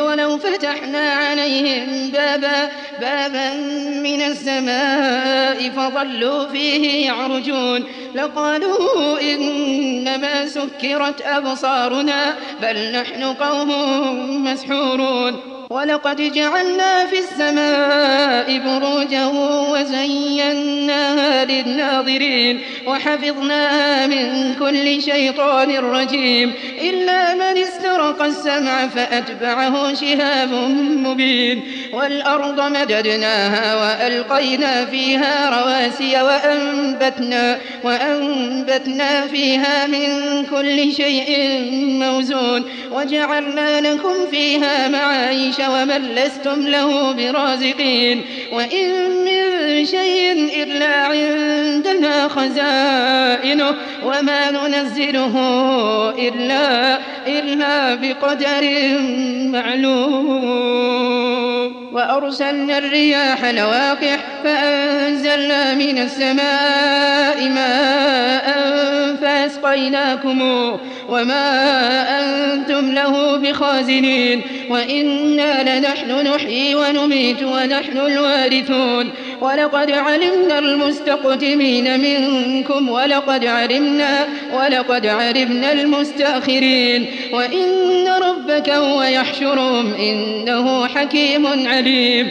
ولو فتحنا عليهم بابا بابا من السماء فظلوا فيه يعرجون لقالوا إنما سكرت أبصارنا بل نحن قوم مسحورون ولقد جعلنا في السماء بروجا وزيناها للناظرين وحفظناها من كل شيطان رجيم. إلا من استرق السمع فأتبعه شهاب مبين. والأرض مددناها وألقينا فيها رواسي وأنبتنا, وأنبتنا فيها من كل شيء موزون. وجعلنا لكم فيها معايش ومن لستم له برازقين. وإن شيء إلا عندنا خزائنه وما ننزله إلا, إلا بقدر معلوم. وأرسلنا الرياح لواقح فأنزلنا من السماء ماء فأسقيناكموه وما أنتم له بخازنين. وإنا لنحن نحيي ونميت ونحن الوارثون. ولقد علمنا المستقدمين منكم ولقد علمنا ولقد علمنا المستأخرين وإن ربك هو يحشرهم إنه حكيم عليم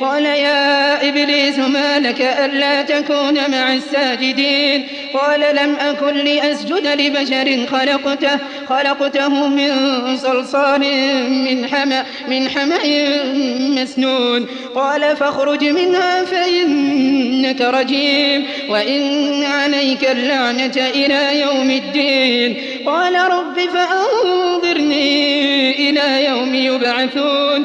قال يا إبليس ما لك ألا تكون مع الساجدين؟ قال لم أكن لأسجد لبشر خلقته خلقته من صلصال من حمأ من حمأ مسنون. قال فاخرج منها فإنك رجيم وإن عليك اللعنة إلى يوم الدين. قال رب فأنظرني إلى يوم يبعثون.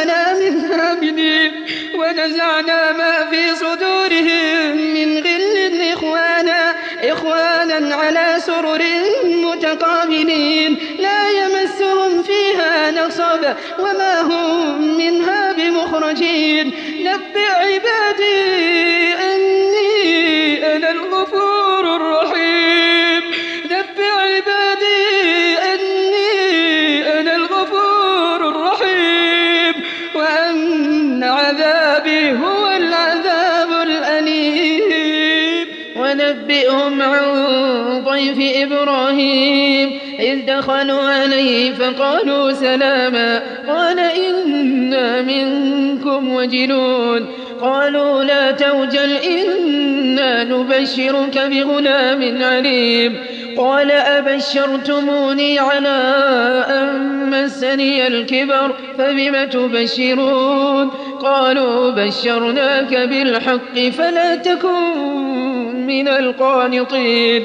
بسلام آمنين ونزعنا ما في صدورهم من غل إخوانا إخوانا على سرر متقابلين. لا يمسهم فيها نصب وما هم منها بمخرجين. نبئ عبادي ضيف إبراهيم إذ دخلوا عليه فقالوا سلاما قال إنا منكم وجلون قالوا لا توجل إنا نبشرك بغلام عليم قال أبشرتموني على أن مسني الكبر فبم تبشرون قالوا بشرناك بالحق فلا تكن من القانطين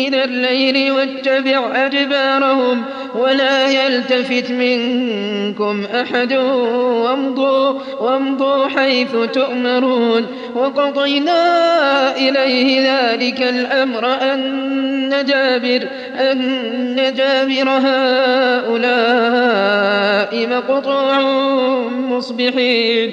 من الليل واتبع أدبارهم ولا يلتفت منكم أحد وامضوا, وامضوا حيث تؤمرون وقضينا إليه ذلك الأمر أن جابر, أن جابر هؤلاء مقطوع مصبحين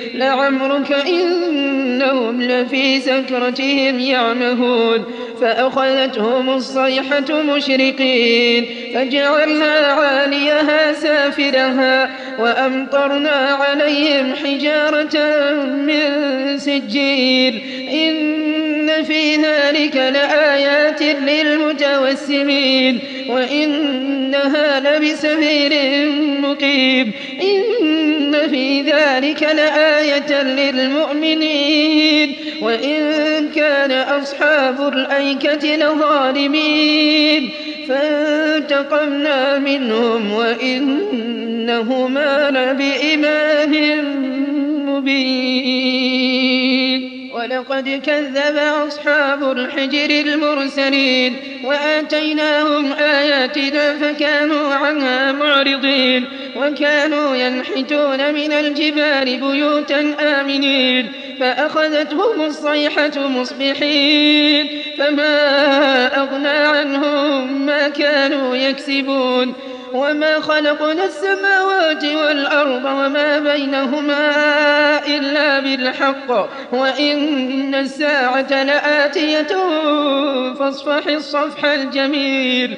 لعمرك إنهم لفي سكرتهم يعمهون فأخذتهم الصيحة مشرقين فجعلنا عاليها سافلها وأمطرنا عليهم حجارة من سجيل إن في ذلك لآيات للمتوسمين وإنها لبسبيل مقيم إن في ذلك لآية للمؤمنين. وإن كان أصحاب الأيكة لظالمين. فانتقمنا منهم وإنهما لبإمام مبين. ولقد كذب أصحاب الحجر المرسلين. وآتيناهم آياتنا فكانوا عنها معرضين. وكانوا ينحتون من الجبال بيوتا آمنين فأخذتهم الصيحة مصبحين فما أغنى عنهم ما كانوا يكسبون. وما خلقنا السماوات والأرض وما بينهما إلا بالحق وإن الساعة لآتية فاصفح الصفح الجميل.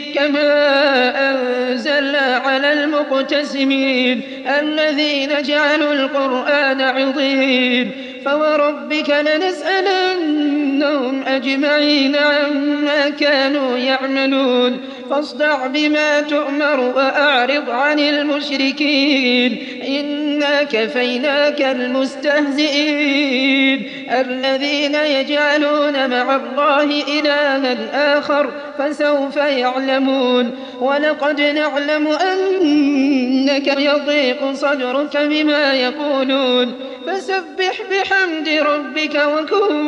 كما أنزلنا على المقتسمين الذين جعلوا القرآن عظيم فوربك لنسألنهم أجمعين عما كانوا يعملون فاصدع بما تؤمر وأعرض عن المشركين. إنا كفيناك المستهزئين. الذين يجعلون مع الله إلها آخر فسوف يعلمون. ولقد نعلم أنك يضيق صدرك بما يقولون. فسبح بحمد ربك وكن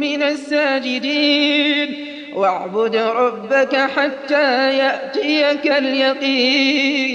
من الساجدين. واعبد ربك حتى يأتيك اليقين.